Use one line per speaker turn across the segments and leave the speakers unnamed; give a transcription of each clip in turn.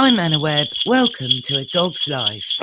I'm Anna Webb. Welcome to A Dog's Life.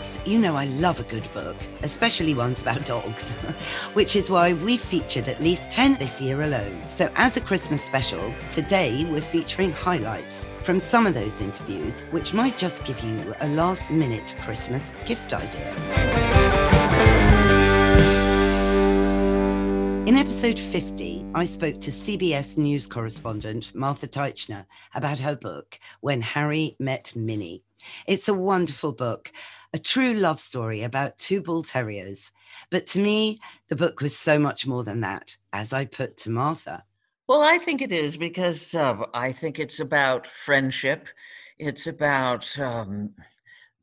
Binks, you know I love a good book, especially ones about dogs, which is why we've featured at least 10 this year alone. So, as a Christmas special, today we're featuring highlights from some of those interviews, which might just give you a last minute Christmas gift idea. In episode 50, I spoke to CBS News correspondent Martha Teichner about her book, When Harry Met Minnie. It's a wonderful book, a true love story about two bull terriers. But to me, the book was so much more than that, as I put to Martha.
Well, I think it is because uh, I think it's about friendship. It's about um,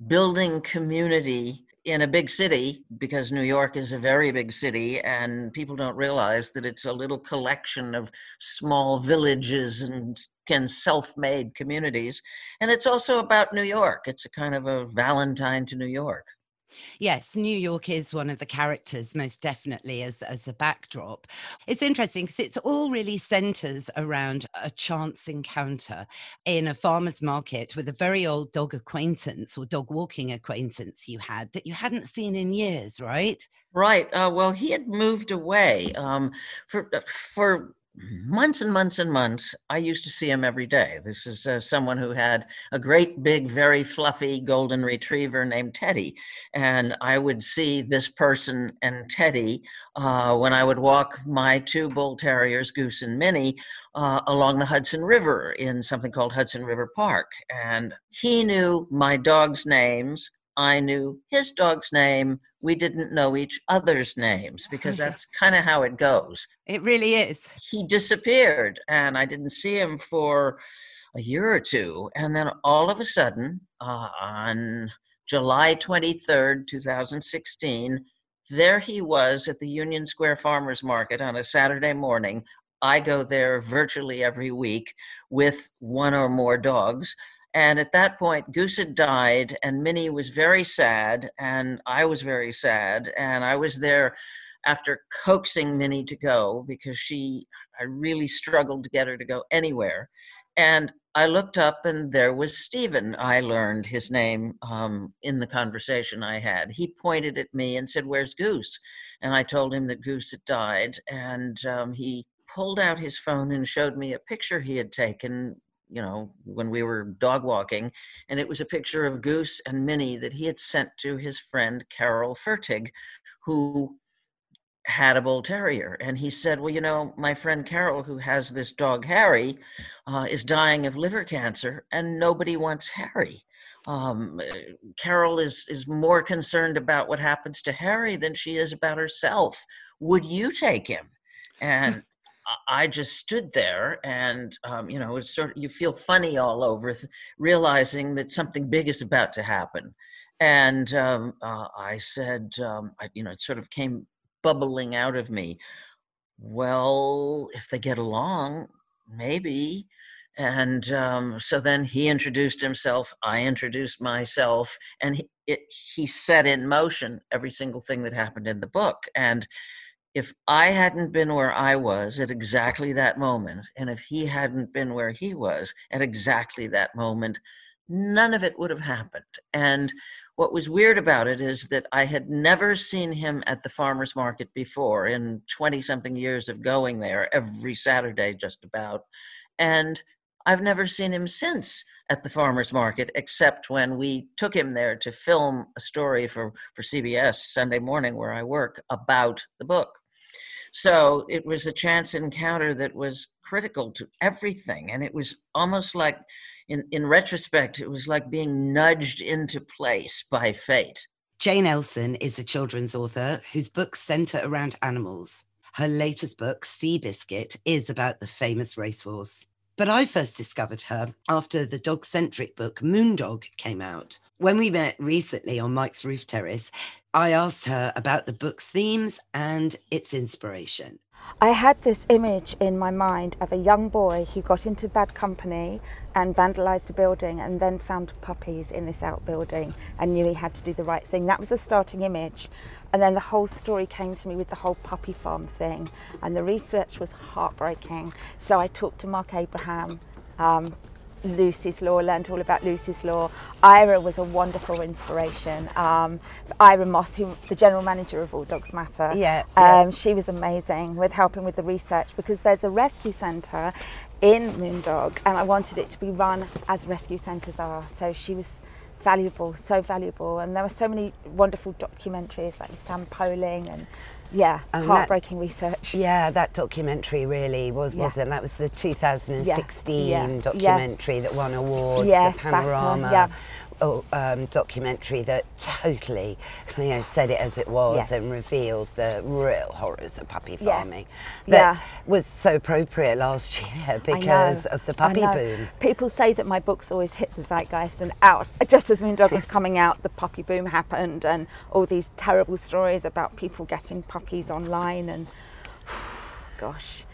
building community in a big city because New York is a very big city, and people don't realize that it's a little collection of small villages and and self-made communities. And it's also about New York. It's a kind of a Valentine to New York.
Yes, New York is one of the characters, most definitely, as, as a backdrop. It's interesting because it's all really centers around a chance encounter in a farmer's market with a very old dog acquaintance or dog walking acquaintance you had that you hadn't seen in years, right?
Right. Uh, well, he had moved away um, for uh, for months and months and months, I used to see him every day. This is uh, someone who had a great, big, very fluffy golden retriever named Teddy. And I would see this person and Teddy uh, when I would walk my two bull terriers, Goose and Minnie, uh, along the Hudson River in something called Hudson River Park. And he knew my dog's names. I knew his dog's name. We didn't know each other's names because that's kind of how it goes.
It really is.
He disappeared and I didn't see him for a year or two. And then all of a sudden, uh, on July 23rd, 2016, there he was at the Union Square Farmers Market on a Saturday morning. I go there virtually every week with one or more dogs and at that point, Goose had died, and Minnie was very sad, and I was very sad. And I was there after coaxing Minnie to go because she, I really struggled to get her to go anywhere. And I looked up, and there was Stephen. I learned his name um, in the conversation I had. He pointed at me and said, Where's Goose? And I told him that Goose had died. And um, he pulled out his phone and showed me a picture he had taken you know, when we were dog walking, and it was a picture of Goose and Minnie that he had sent to his friend Carol Fertig, who had a bull terrier. And he said, Well, you know, my friend Carol, who has this dog Harry, uh, is dying of liver cancer, and nobody wants Harry. Um, Carol is is more concerned about what happens to Harry than she is about herself. Would you take him? And I just stood there and, um, you know, it's sort of, you feel funny all over, th- realizing that something big is about to happen. And um, uh, I said, um, I, you know, it sort of came bubbling out of me. Well, if they get along, maybe. And um, so then he introduced himself, I introduced myself, and he, it, he set in motion every single thing that happened in the book. And if I hadn't been where I was at exactly that moment, and if he hadn't been where he was at exactly that moment, none of it would have happened. And what was weird about it is that I had never seen him at the farmer's market before in 20 something years of going there every Saturday, just about. And I've never seen him since at the farmer's market, except when we took him there to film a story for, for CBS Sunday morning, where I work, about the book. So it was a chance encounter that was critical to everything. And it was almost like, in, in retrospect, it was like being nudged into place by fate.
Jane Elson is a children's author whose books center around animals. Her latest book, Seabiscuit, is about the famous racehorse. But I first discovered her after the dog centric book Moondog came out. When we met recently on Mike's Roof Terrace, I asked her about the book's themes and its inspiration.
I had this image in my mind of a young boy who got into bad company and vandalised a building and then found puppies in this outbuilding and knew he had to do the right thing. That was the starting image. And then the whole story came to me with the whole puppy farm thing. And the research was heartbreaking. So I talked to Marc Abraham, um, Lucy's Law, learned all about Lucy's Law. Ira was a wonderful inspiration. Um, Ira Moss, who, the general manager of All Dogs Matter,
yeah, yeah. Um,
she was amazing with helping with the research because there's a rescue centre in Moondog and I wanted it to be run as rescue centres are. So she was valuable, so valuable. And there were so many wonderful documentaries like Sam Poling and yeah, and heartbreaking
that,
research.
Yeah, that documentary really was, yeah. wasn't That was the 2016 yeah. Yeah. documentary yes. that won awards.
Yes,
the Panorama.
BAFTA, yeah
um, documentary that totally you know, said it as it was yes. and revealed the real horrors of puppy farming. Yes. That yeah. was so appropriate last year because of the puppy boom.
People say that my books always hit the zeitgeist and out. Just as Moondog was coming out, the puppy boom happened and all these terrible stories about people getting puppies online and gosh.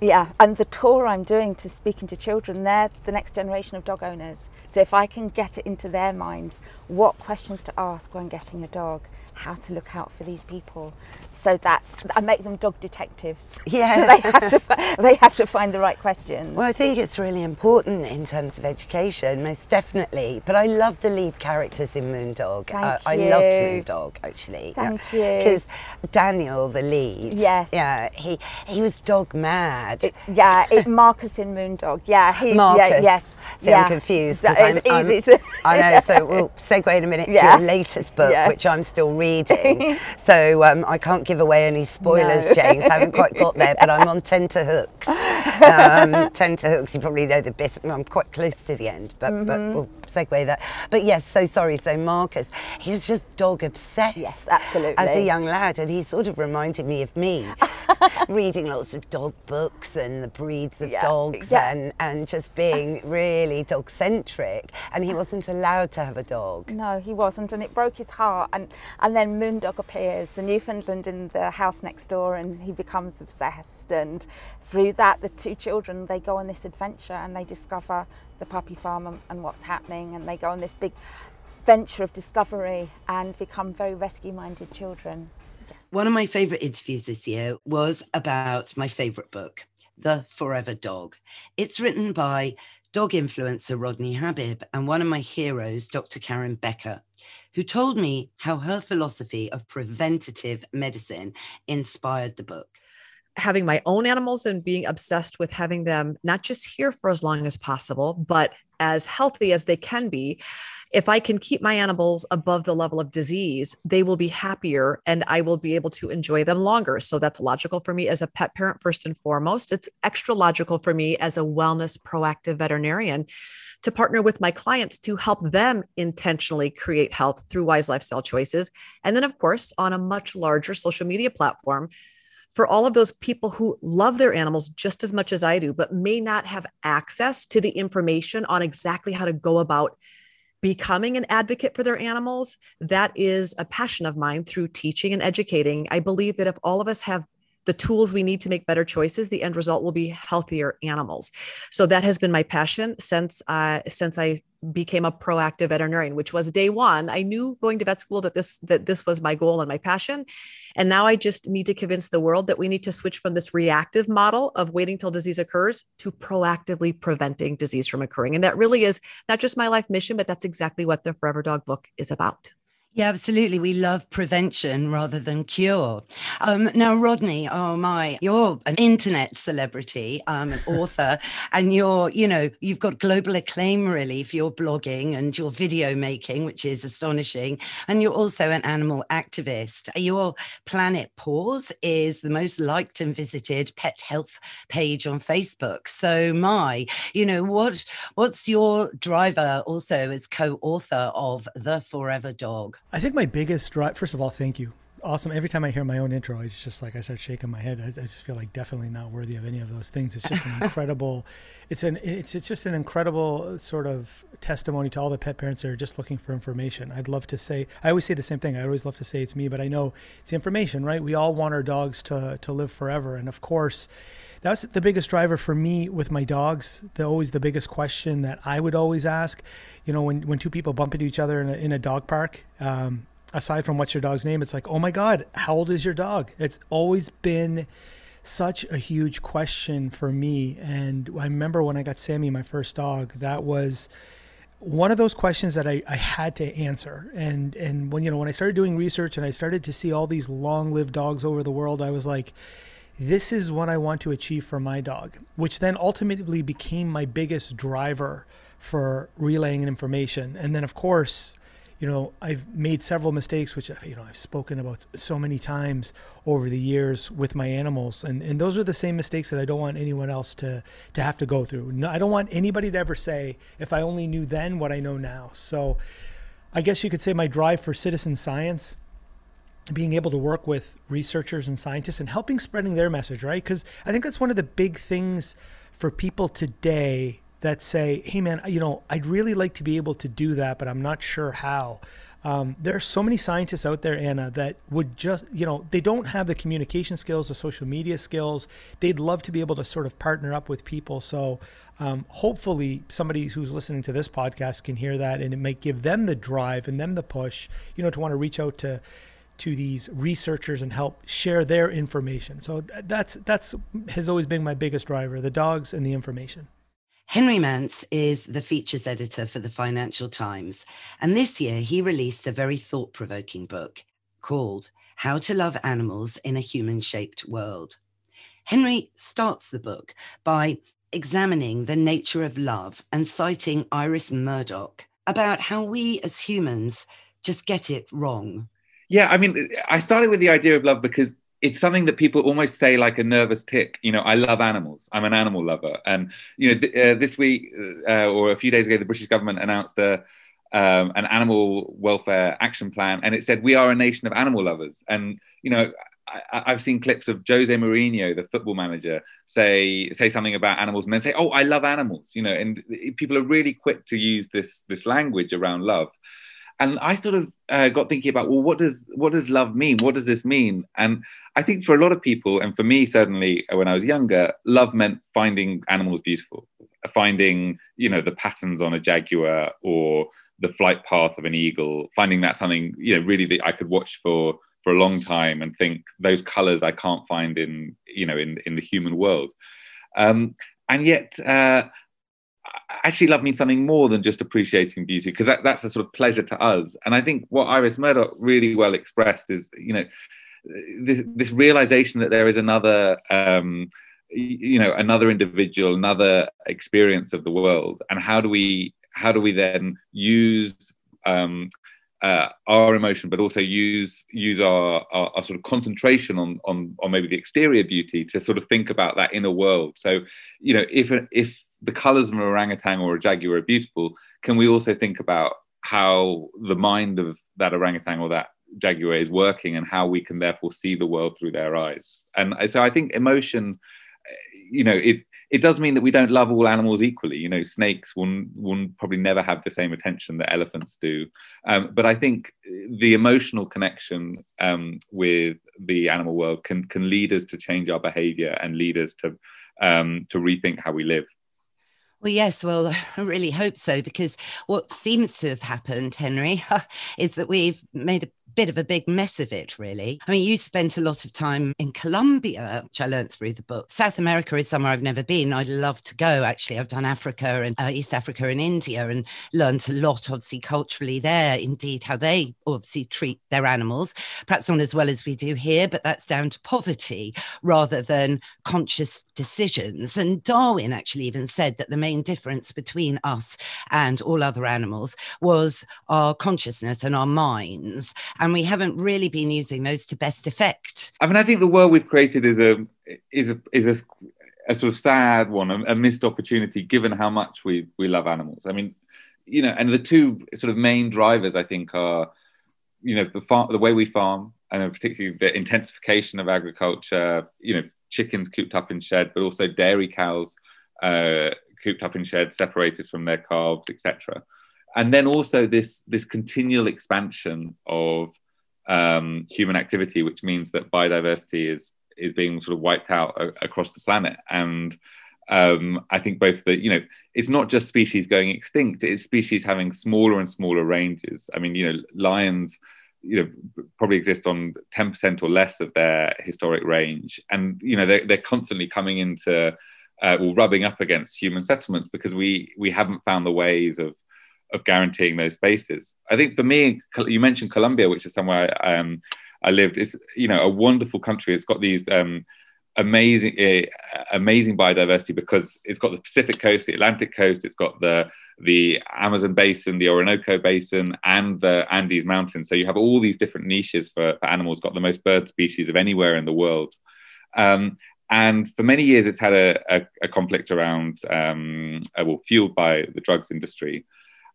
Yeah, and the tour I'm doing to speaking to children, they're the next generation of dog owners. So if I can get it into their minds what questions to ask when getting a dog, how to look out for these people. So that's I make them dog detectives.
Yeah.
so they have to they have to find the right questions.
Well, I think it's really important in terms of education, most definitely. But I love the lead characters in Moondog.
Thank uh,
I loved Moondog actually.
Thank you.
Because Daniel, the lead.
Yes.
Yeah. He he was dog mad.
It, yeah. It, Marcus in Moondog. Yeah.
He, Marcus.
Yeah, yes.
So
yeah.
I'm confused.
It's
I'm,
easy
I'm,
to.
I know. So we'll segue in a minute yeah. to your latest book, yeah. which I'm still reading. so um, I can't give away any spoilers, no. James. I haven't quite got there, but I'm on tenterhooks. Um, tenterhooks, you probably know the bit. I'm quite close to the end, but, mm-hmm. but we'll segue that. But yes, so sorry. So Marcus, he was just dog obsessed.
Yes, absolutely.
As a young lad, and he sort of reminded me of me, reading lots of dog books and the breeds of yeah. dogs, yeah. and and just being really dog centric. And he wasn't allowed to have a dog.
No, he wasn't, and it broke his heart. And and then Moondog appears, the Newfoundland in the house next door, and he becomes obsessed. And through that, the two children they go on this adventure and they discover the puppy farm and, and what's happening, and they go on this big venture of discovery and become very rescue minded children.
One of my favourite interviews this year was about my favourite book, The Forever Dog. It's written by dog influencer Rodney Habib and one of my heroes, Dr. Karen Becker, who told me how her philosophy of preventative medicine inspired the book
having my own animals and being obsessed with having them not just here for as long as possible, but as healthy as they can be. If I can keep my animals above the level of disease, they will be happier and I will be able to enjoy them longer. So that's logical for me as a pet parent, first and foremost. It's extra logical for me as a wellness proactive veterinarian to partner with my clients to help them intentionally create health through wise lifestyle choices. And then, of course, on a much larger social media platform, for all of those people who love their animals just as much as I do, but may not have access to the information on exactly how to go about becoming an advocate for their animals, that is a passion of mine through teaching and educating. I believe that if all of us have the tools we need to make better choices, the end result will be healthier animals. So that has been my passion since uh, since I became a proactive veterinarian, which was day one. I knew going to vet school that this that this was my goal and my passion, and now I just need to convince the world that we need to switch from this reactive model of waiting till disease occurs to proactively preventing disease from occurring. And that really is not just my life mission, but that's exactly what the Forever Dog book is about.
Yeah, absolutely. We love prevention rather than cure. Um, now, Rodney, oh my, you're an internet celebrity, um, an author, and you're, you know, you've got global acclaim really for your blogging and your video making, which is astonishing. And you're also an animal activist. Your Planet Paws is the most liked and visited pet health page on Facebook. So, my, you know, what what's your driver also as co-author of The Forever Dog?
I think my biggest drive, first of all, thank you. Awesome. Every time I hear my own intro, it's just like I start shaking my head. I, I, just feel like definitely not worthy of any of those things. It's just an incredible. It's an it's it's just an incredible sort of testimony to all the pet parents that are just looking for information. I'd love to say I always say the same thing. I always love to say it's me, but I know it's information, right? We all want our dogs to to live forever, and of course. That's the biggest driver for me with my dogs. The always the biggest question that I would always ask, you know, when, when two people bump into each other in a, in a dog park, um, aside from what's your dog's name, it's like, oh my God, how old is your dog? It's always been such a huge question for me. And I remember when I got Sammy, my first dog, that was one of those questions that I, I had to answer. And and when you know when I started doing research and I started to see all these long-lived dogs over the world, I was like, this is what I want to achieve for my dog, which then ultimately became my biggest driver for relaying information. And then of course, you know, I've made several mistakes, which you know I've spoken about so many times over the years with my animals, and and those are the same mistakes that I don't want anyone else to to have to go through. No, I don't want anybody to ever say, if I only knew then what I know now. So, I guess you could say my drive for citizen science being able to work with researchers and scientists and helping spreading their message, right? Because I think that's one of the big things for people today that say, hey, man, you know, I'd really like to be able to do that, but I'm not sure how. Um, there are so many scientists out there, Anna, that would just, you know, they don't have the communication skills, the social media skills. They'd love to be able to sort of partner up with people. So um, hopefully, somebody who's listening to this podcast can hear that, and it might give them the drive and them the push, you know, to want to reach out to to these researchers and help share their information. So that's that's has always been my biggest driver: the dogs and the information.
Henry Mance is the features editor for the Financial Times, and this year he released a very thought provoking book called How to Love Animals in a Human Shaped World. Henry starts the book by examining the nature of love and citing Iris Murdoch about how we as humans just get it wrong.
Yeah, I mean, I started with the idea of love because it's something that people almost say like a nervous tick. You know, I love animals. I'm an animal lover. And you know, uh, this week uh, or a few days ago, the British government announced a um, an animal welfare action plan, and it said we are a nation of animal lovers. And you know, I, have seen clips of Jose Mourinho, the football manager, say say something about animals, and then say, "Oh, I love animals." You know, and people are really quick to use this this language around love and I sort of uh, got thinking about well, what does what does love mean? What does this mean? And I think for a lot of people, and for me certainly when I was younger, love meant finding animals beautiful, finding you know the patterns on a jaguar or the flight path of an eagle, finding that something you know really that I could watch for for a long time and think those colors I can't find in you know in in the human world. Um, and yet. Uh, actually love means something more than just appreciating beauty because that, that's a sort of pleasure to us and i think what iris murdoch really well expressed is you know this, this realization that there is another um, you know another individual another experience of the world and how do we how do we then use um, uh, our emotion, but also use use our, our, our, sort of concentration on, on on maybe the exterior beauty to sort of think about that inner world. So, you know, if if the colors of an orangutan or a jaguar are beautiful, can we also think about how the mind of that orangutan or that jaguar is working and how we can therefore see the world through their eyes? And so I think emotion, you know, it it does mean that we don't love all animals equally. You know, snakes will, will probably never have the same attention that elephants do. Um, but I think the emotional connection um, with the animal world can can lead us to change our behavior and lead us to um, to rethink how we live.
Well, yes, well, I really hope so, because what seems to have happened, Henry, is that we've made a bit of a big mess of it, really. I mean, you spent a lot of time in Colombia, which I learned through the book. South America is somewhere I've never been. I'd love to go, actually. I've done Africa and uh, East Africa and India and learned a lot, obviously, culturally there, indeed, how they obviously treat their animals. Perhaps not as well as we do here, but that's down to poverty rather than conscious decisions. And Darwin actually even said that the main difference between us and all other animals was our consciousness and our minds. And we haven't really been using those to best effect.
I mean, I think the world we've created is a is a is a, a sort of sad one, a, a missed opportunity given how much we we love animals. I mean, you know, and the two sort of main drivers I think are, you know, the farm, the way we farm and particularly the intensification of agriculture, you know, chickens cooped up in shed, but also dairy cows uh, cooped up in sheds, separated from their calves, etc. And then also this this continual expansion of um, human activity, which means that biodiversity is is being sort of wiped out a- across the planet. And um, I think both the you know it's not just species going extinct; it's species having smaller and smaller ranges. I mean, you know, lions you know probably exist on 10% or less of their historic range. And you know they're, they're constantly coming into uh, or rubbing up against human settlements because we we haven't found the ways of of guaranteeing those spaces. I think for me you mentioned colombia which is somewhere um, i lived. It's you know a wonderful country. It's got these um, amazing uh, amazing biodiversity because it's got the Pacific coast, the Atlantic coast, it's got the the Amazon basin, the Orinoco basin, and the Andes mountains. So you have all these different niches for, for animals. Got the most bird species of anywhere in the world. Um, and for many years, it's had a, a, a conflict around, um, uh, well, fueled by the drugs industry.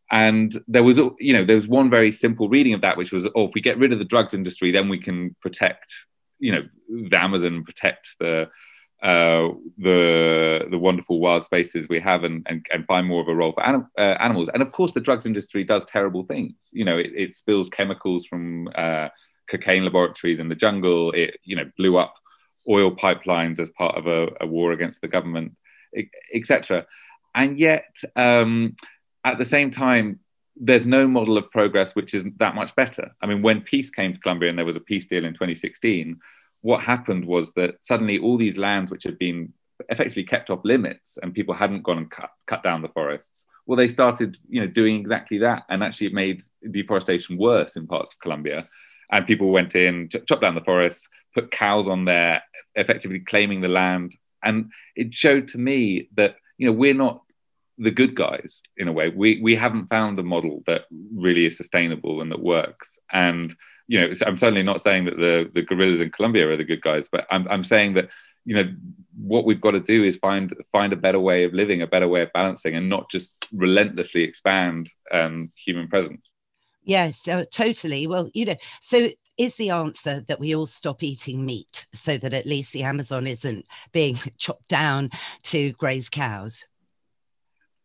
And there was, you know, there was one very simple reading of that, which was, oh, if we get rid of the drugs industry, then we can protect you know the Amazon protect the uh, the the wonderful wild spaces we have and, and, and find more of a role for anim- uh, animals. And of course, the drugs industry does terrible things. You know, it, it spills chemicals from uh, cocaine laboratories in the jungle. It you know blew up oil pipelines as part of a, a war against the government, etc. And yet, um, at the same time, there's no model of progress which is that much better. I mean, when peace came to Colombia and there was a peace deal in 2016, what happened was that suddenly all these lands which had been effectively kept off limits and people hadn't gone and cut, cut down the forests, well, they started, you know, doing exactly that. And actually it made deforestation worse in parts of Colombia. And people went in, ch- chopped down the forests, put cows on there, effectively claiming the land. And it showed to me that, you know, we're not the good guys in a way. We we haven't found a model that really is sustainable and that works. And you know, I'm certainly not saying that the the guerrillas in Colombia are the good guys, but I'm I'm saying that you know what we've got to do is find find a better way of living, a better way of balancing, and not just relentlessly expand um, human presence.
Yes, uh, totally. Well, you know, so is the answer that we all stop eating meat so that at least the Amazon isn't being chopped down to graze cows?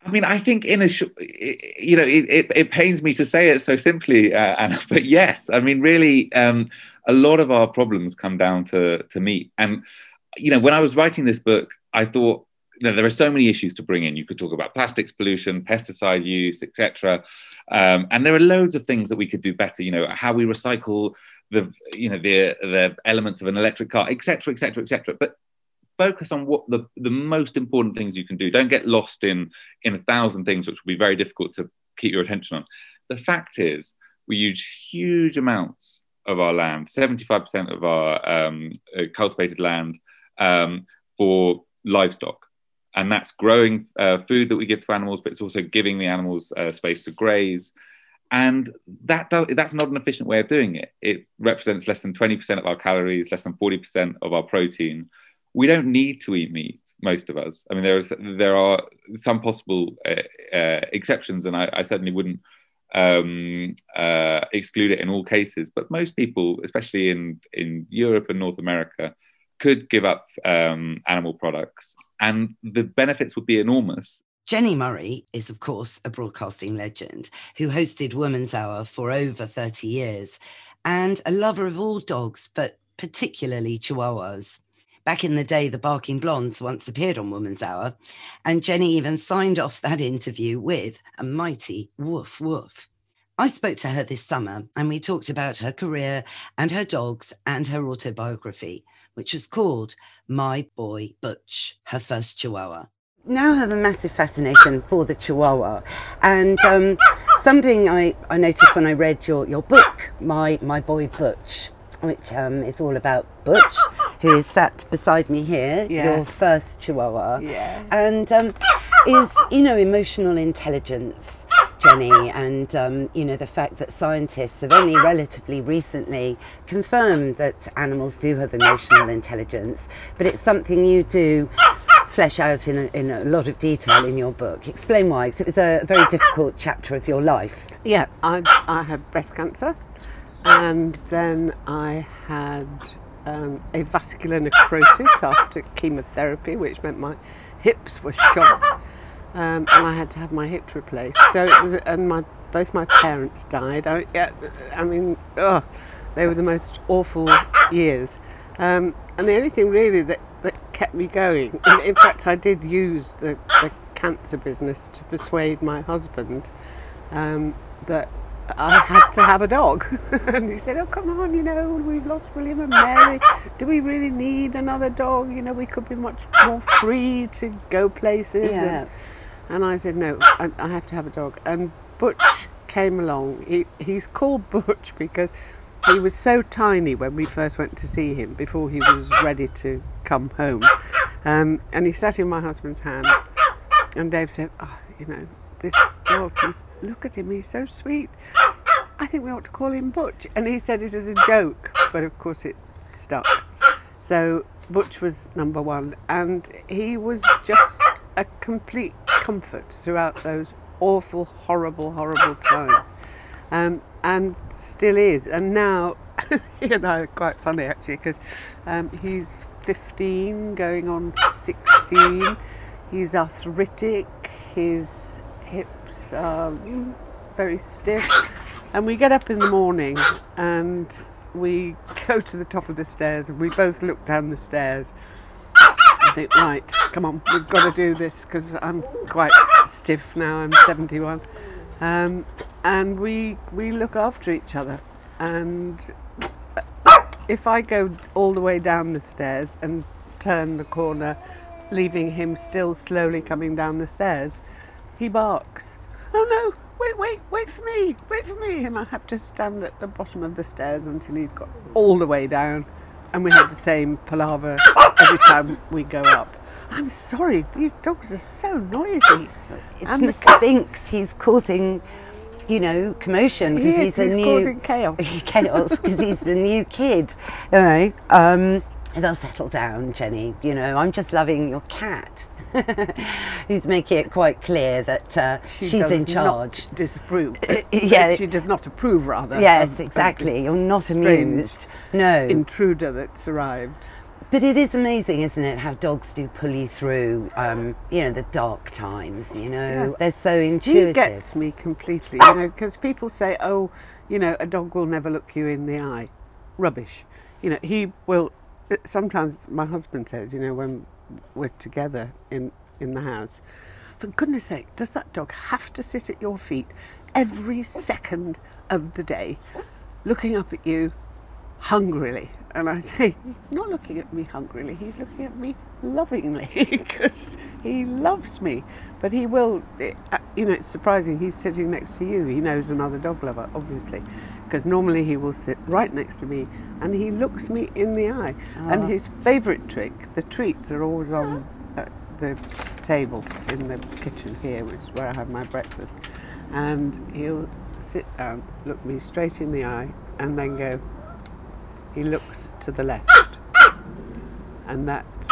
I mean, I think in a, sh- you know, it, it, it, pains me to say it so simply, uh, Anna, but yes, I mean, really, um, a lot of our problems come down to, to meat. And, you know, when I was writing this book, I thought, you know, there are so many issues to bring in. You could talk about plastics pollution, pesticide use, etc. Um, and there are loads of things that we could do better. You know, how we recycle the, you know, the the elements of an electric car, etc., etc., etc. But focus on what the, the most important things you can do. Don't get lost in in a thousand things which will be very difficult to keep your attention on. The fact is, we use huge amounts of our land, 75% of our um, uh, cultivated land um, for livestock. And that's growing uh, food that we give to animals, but it's also giving the animals uh, space to graze. And that does, that's not an efficient way of doing it. It represents less than 20% of our calories, less than 40% of our protein we don't need to eat meat most of us i mean there's there are some possible uh, uh, exceptions and I, I, certainly wouldn't um, uh, exclude it in all cases but most people especially in in europe and north america could give up um, animal products and the benefits would be enormous
Jenni Murray is, of course, a broadcasting legend who hosted Woman's Hour for over 30 years and a lover of all dogs, but particularly Chihuahuas. Back in the day, the Barking Blondes once appeared on Woman's Hour, and Jenni even signed off that interview with a mighty woof woof. I spoke to her this summer and we talked about her career and her dogs and her autobiography, which was called My Boy Butch, her first Chihuahua. Now I have a massive fascination for the Chihuahua. And um, something I, I noticed when I read your, your book, My, My Boy Butch, which um, is all about Butch, who is sat beside me here, yeah. your first Chihuahua,
yeah.
and um, is you know emotional intelligence, Jenni, and um, you know the fact that scientists have only relatively recently confirmed that animals do have emotional intelligence, but it's something you do flesh out in a, in a lot of detail in your book. Explain why, because it was a very difficult chapter of your life.
Yeah, I, I had breast cancer and then I had um, avascular necrosis after chemotherapy, which meant my hips were shot, um, and I had to have my hips replaced. So it was, and my both my parents died. I, yeah, I mean, they were the most awful years. Um, and the only thing really that, that kept me going, in, in fact, I did use the, the cancer business to persuade my husband um, that I had to have a dog. and he said, Oh, come on, you know, we've lost William and Mary. Do we really need another dog? You know, we could be much more free to go places.
Yeah.
And, and I said, No, I, I have to have a dog. And Butch came along. He, he's called Butch because he was so tiny when we first went to see him before he was ready to come home. Um, and he sat in my husband's hand. And Dave said, Oh, you know, this dog, he's, look at him, he's so sweet. I think we ought to call him Butch. And he said it as a joke, but of course it stuck. So Butch was number one, and he was just a complete comfort throughout those awful, horrible, horrible times. Um, and still is. And now, he and I are quite funny actually, because um, he's 15, going on 16. He's arthritic. His are very stiff. And we get up in the morning and we go to the top of the stairs and we both look down the stairs and think, right, come on, we've got to do this because I'm quite stiff now, I'm 71. Um, and we, we look after each other. And if I go all the way down the stairs and turn the corner, leaving him still slowly coming down the stairs, he barks. Oh no, wait, wait, wait for me, wait for me. And I have to stand at the bottom of the stairs until he's got all the way down. And we have the same palaver every time we go up. I'm sorry, these dogs are so noisy.
It's
And the
Binks. He's causing, you know, commotion because
is,
he's a new
causing chaos.
chaos because he's the new kid. You know, um, they'll settle down, Jenni. You know, I'm just loving your cat. Who's making it quite clear that uh,
She
she's in charge.
Not disapprove.
Yeah.
she does not approve. Rather.
Yes, exactly. You're not amused. No.
Intruder that's arrived.
But it is amazing, isn't it, how dogs do pull you through, um, you know, the dark times, you know.
Yeah.
They're so intuitive.
He gets me completely, you know, because people say, oh, you know, a dog will never look you in the eye. Rubbish. You know, he will. Sometimes my husband says, you know, when we're together in, in the house, for goodness sake, does that dog have to sit at your feet every second of the day, looking up at you hungrily? And I say, not looking at me hungrily, he's looking at me lovingly because he loves me. But he will, eh, you know, it's surprising, he's sitting next to you. He knows another dog lover, obviously, because normally he will sit right next to me and he looks me in the eye. And his favourite trick, the treats are always on uh, the table in the kitchen here, which is where I have my breakfast. And he'll sit down, look me straight in the eye, and then go, he looks to the left. And that's,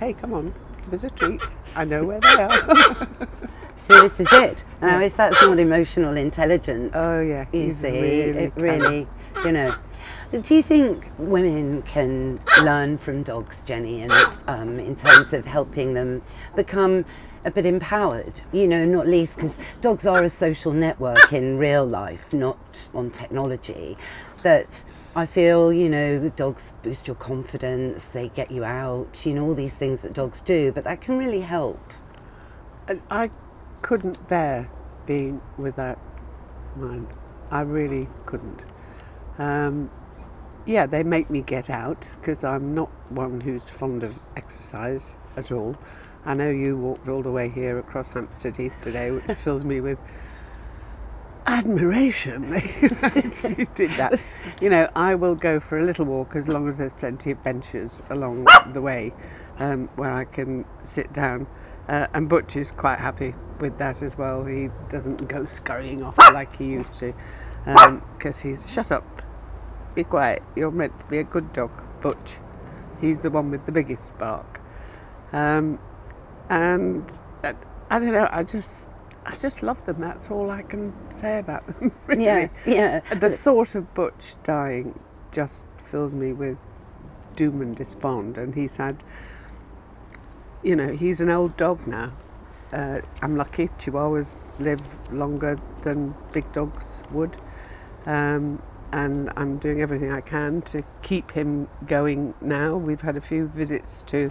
hey, come on, give us a treat. I know where they are.
So this is it. Now, if that's not emotional intelligence,
Oh, yeah,
you see,
really
it really, you know. Do you think women can learn from dogs, Jenni, and um, in terms of helping them become a bit empowered? You know, not least because dogs are a social network in real life, not on technology. That I feel, you know, dogs boost your confidence, they get you out, you know, all these things that dogs do, but that can really help.
And I couldn't bear being without mine. I really couldn't. Um, yeah, they make me get out because I'm not one who's fond of exercise at all. I know you walked all the way here across Hampstead Heath today, which fills me with admiration that you did that. You know, I will go for a little walk as long as there's plenty of benches along the way um, where I can sit down. Uh, and Butch is quite happy with that as well. He doesn't go scurrying off like he used to because he's shut up, be quiet. You're meant to be a good dog, Butch. He's the one with the biggest bark. Um, and uh, I don't know, I just I just love them. That's all I can say about them. Really.
Yeah, yeah.
The thought of Butch dying just fills me with doom and despond. And he's had, you know, he's an old dog now. Uh, I'm lucky. Chihuahuas live longer than big dogs would. Um, and I'm doing everything I can to keep him going now. We've had a few visits to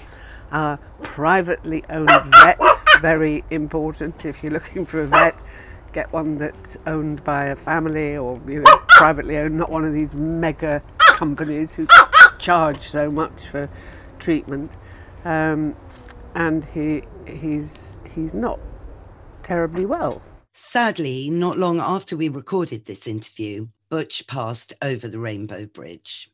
our privately owned vet, very important if you're looking for a vet. Get one that's owned by a family or you know, privately owned, not one of these mega companies who charge so much for treatment. Um, and he he's he's not terribly well.
Sadly, not long after we recorded this interview, Butch passed over the Rainbow Bridge.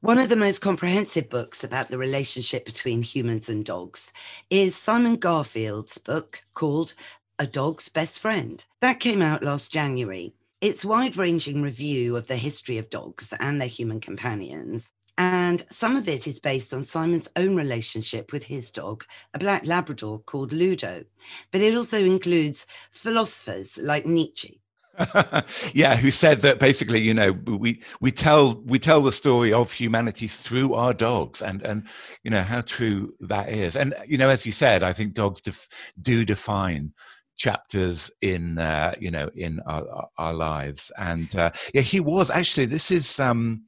One of the most comprehensive books about the relationship between humans and dogs is Simon Garfield's book called A Dog's Best Friend. That came out last January. Its wide ranging review of the history of dogs and their human companions. And some of it is based on Simon's own relationship with his dog, a black Labrador called Ludo. But it also includes philosophers like Nietzsche
yeah, who said that basically, you know, we we tell we tell the story of humanity through our dogs, and and you know how true that is. And you know, as you said, I think dogs def- do define chapters in uh, you know in our, our lives. And uh, yeah, he was actually. This is. Um,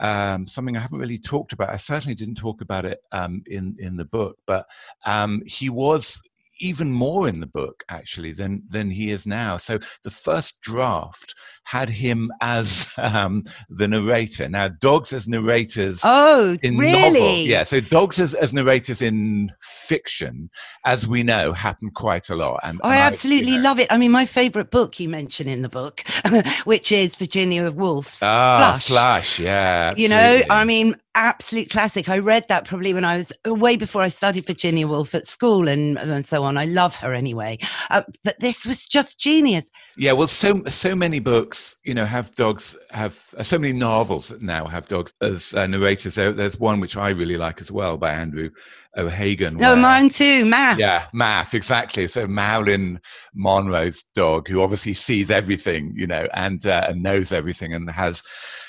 um, something I haven't really talked about. I certainly didn't talk about it um, in in the book, but um, he was even more in the book actually than than he is now. So the first draft had him as um, the narrator. Now, dogs as narrators.
Oh,
in
really?
Novel, yeah. So dogs as, as narrators in fiction, as we know, happen quite a lot. And,
oh,
and
I absolutely
you know,
love it. I mean, my favourite book you mention in the book, which is Virginia Woolf's
Ah,
Flush.
Flash, yeah.
You know. I mean, absolute classic. I read that probably when I was way before I studied Virginia Woolf at school and, and so on. I love her anyway. Uh, but this was just genius.
Yeah, well, so so many books, you know, have dogs have uh, so many novels now have dogs as uh, narrators. There, there's one which I really like as well by Andrew O'Hagan.
No,
where-
mine too, Maf.
Yeah, Maf, exactly. So Marilyn Monroe's dog, who obviously sees everything, you know, and uh, and knows everything, and has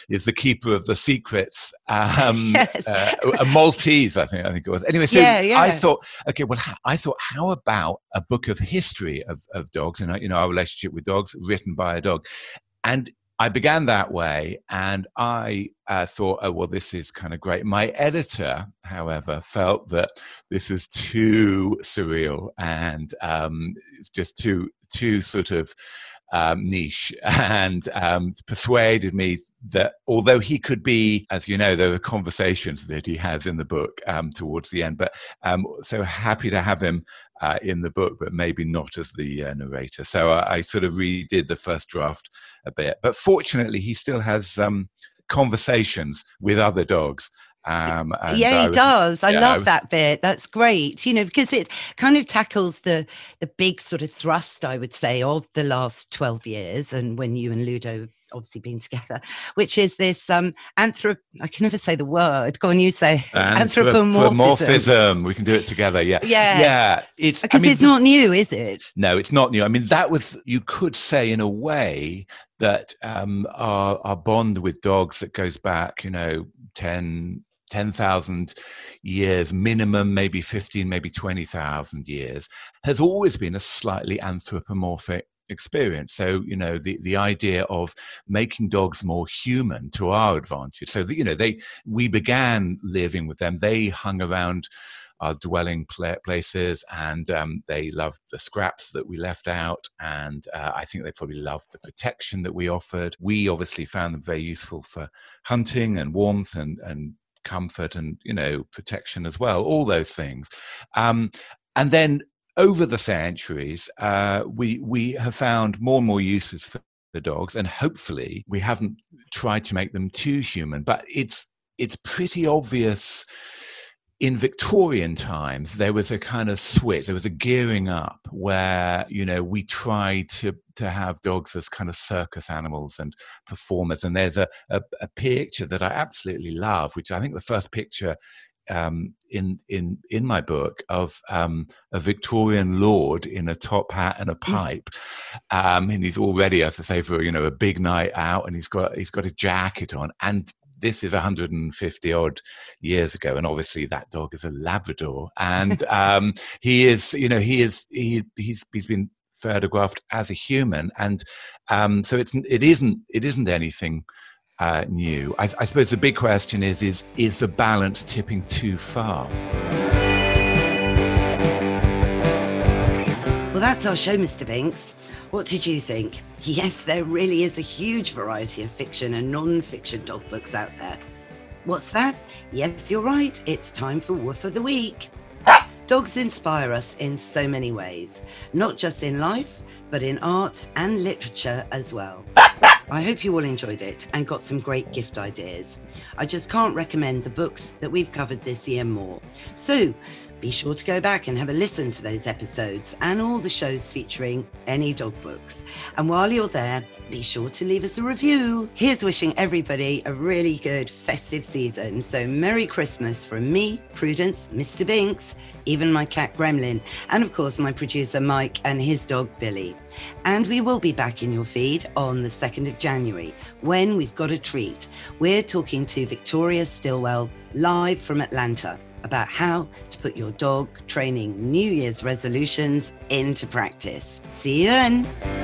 is the keeper of the secrets. Um,
Yes.
uh, a Maltese, I think. I think it was. Anyway, so
Yeah, yeah.
I thought, okay, well, I thought, how about a book of history of of dogs and uh, you know our relationship with dogs, written by a dog, and I began that way, and I uh, thought, oh well, this is kind of great. My editor, however, felt that this is too surreal and um, it's just too too sort of um, niche, and um, persuaded me that although he could be, as you know, there are conversations that he has in the book um, towards the end, but um, so happy to have him uh, in the book, but maybe not as the uh, narrator. So I, I sort of redid the first draft a bit, but fortunately, he still has um, conversations with other dogs. Um,
yeah, he
was-
does. I
yeah, I
love
was-
that bit. That's great. You know, because it kind of tackles the the big sort of thrust, I would say, of the last twelve years, and when you and Ludo obviously been together, which is this um anthrop. I can never say the word. Go on, you say anthropomorphism.
Anthropomorphism. We can do it together. Yeah.
Yeah.
Yeah. It's I
Because
mean,
it's not new, is it?
No, it's not new. I mean, that was, you could say in a way that um, our, our bond with dogs that goes back, you know, 10, 10,000 years minimum, maybe 15, maybe 20,000 years, has always been a slightly anthropomorphic experience. So, you know, the, the idea of making dogs more human to our advantage. So, you know, they, we began living with them. They hung around our dwelling places and um, they loved the scraps that we left out and uh, i think they probably loved the protection that we offered we obviously found them very useful for hunting and warmth and, and comfort and you know protection as well all those things. Um, and then over the centuries uh, we we have found more and more uses for the dogs and hopefully we haven't tried to make them too human but it's it's pretty obvious in Victorian times, there was a kind of switch, there was a gearing up where, you know, we tried to, to have dogs as kind of circus animals and performers. And there's a, a, a picture that I absolutely love, which I think the first picture um, in in in my book of um, a Victorian lord in a top hat and a mm. pipe, um, and he's already, as I say, for you know a big night out, and he's got he's got a jacket on, and this is 150 odd years ago, and obviously that dog is a Labrador, and um, he is, you know, he is he he's he's been photographed as a human, and um, so it's it isn't it isn't anything. Uh, new. I, I suppose the big question is: is is the balance tipping too far?
Well, that's our show, Mr. Binks. What did you think? Yes, there really is a huge variety of fiction and non fiction dog books out there. What's that? Yes, you're right. It's time for Woof of the Week. Dogs inspire us in so many ways, not just in life, but in art and literature as well. I hope you all enjoyed it and got some great gift ideas. I just can't recommend the books that we've covered this year more. So be sure to go back and have a listen to those episodes and all the shows featuring any dog books. And while you're there, be sure to leave us a review. Here's wishing everybody a really good festive season. So, Merry Christmas from me, Prudence, Mr. Binks, even my cat Gremlin, and of course, my producer Mike and his dog Billy. And we will be back in your feed on the 2nd of January when we've got a treat. We're talking to Victoria Stilwell live from Atlanta about how to put your dog training New Year's resolutions into practice. See you then.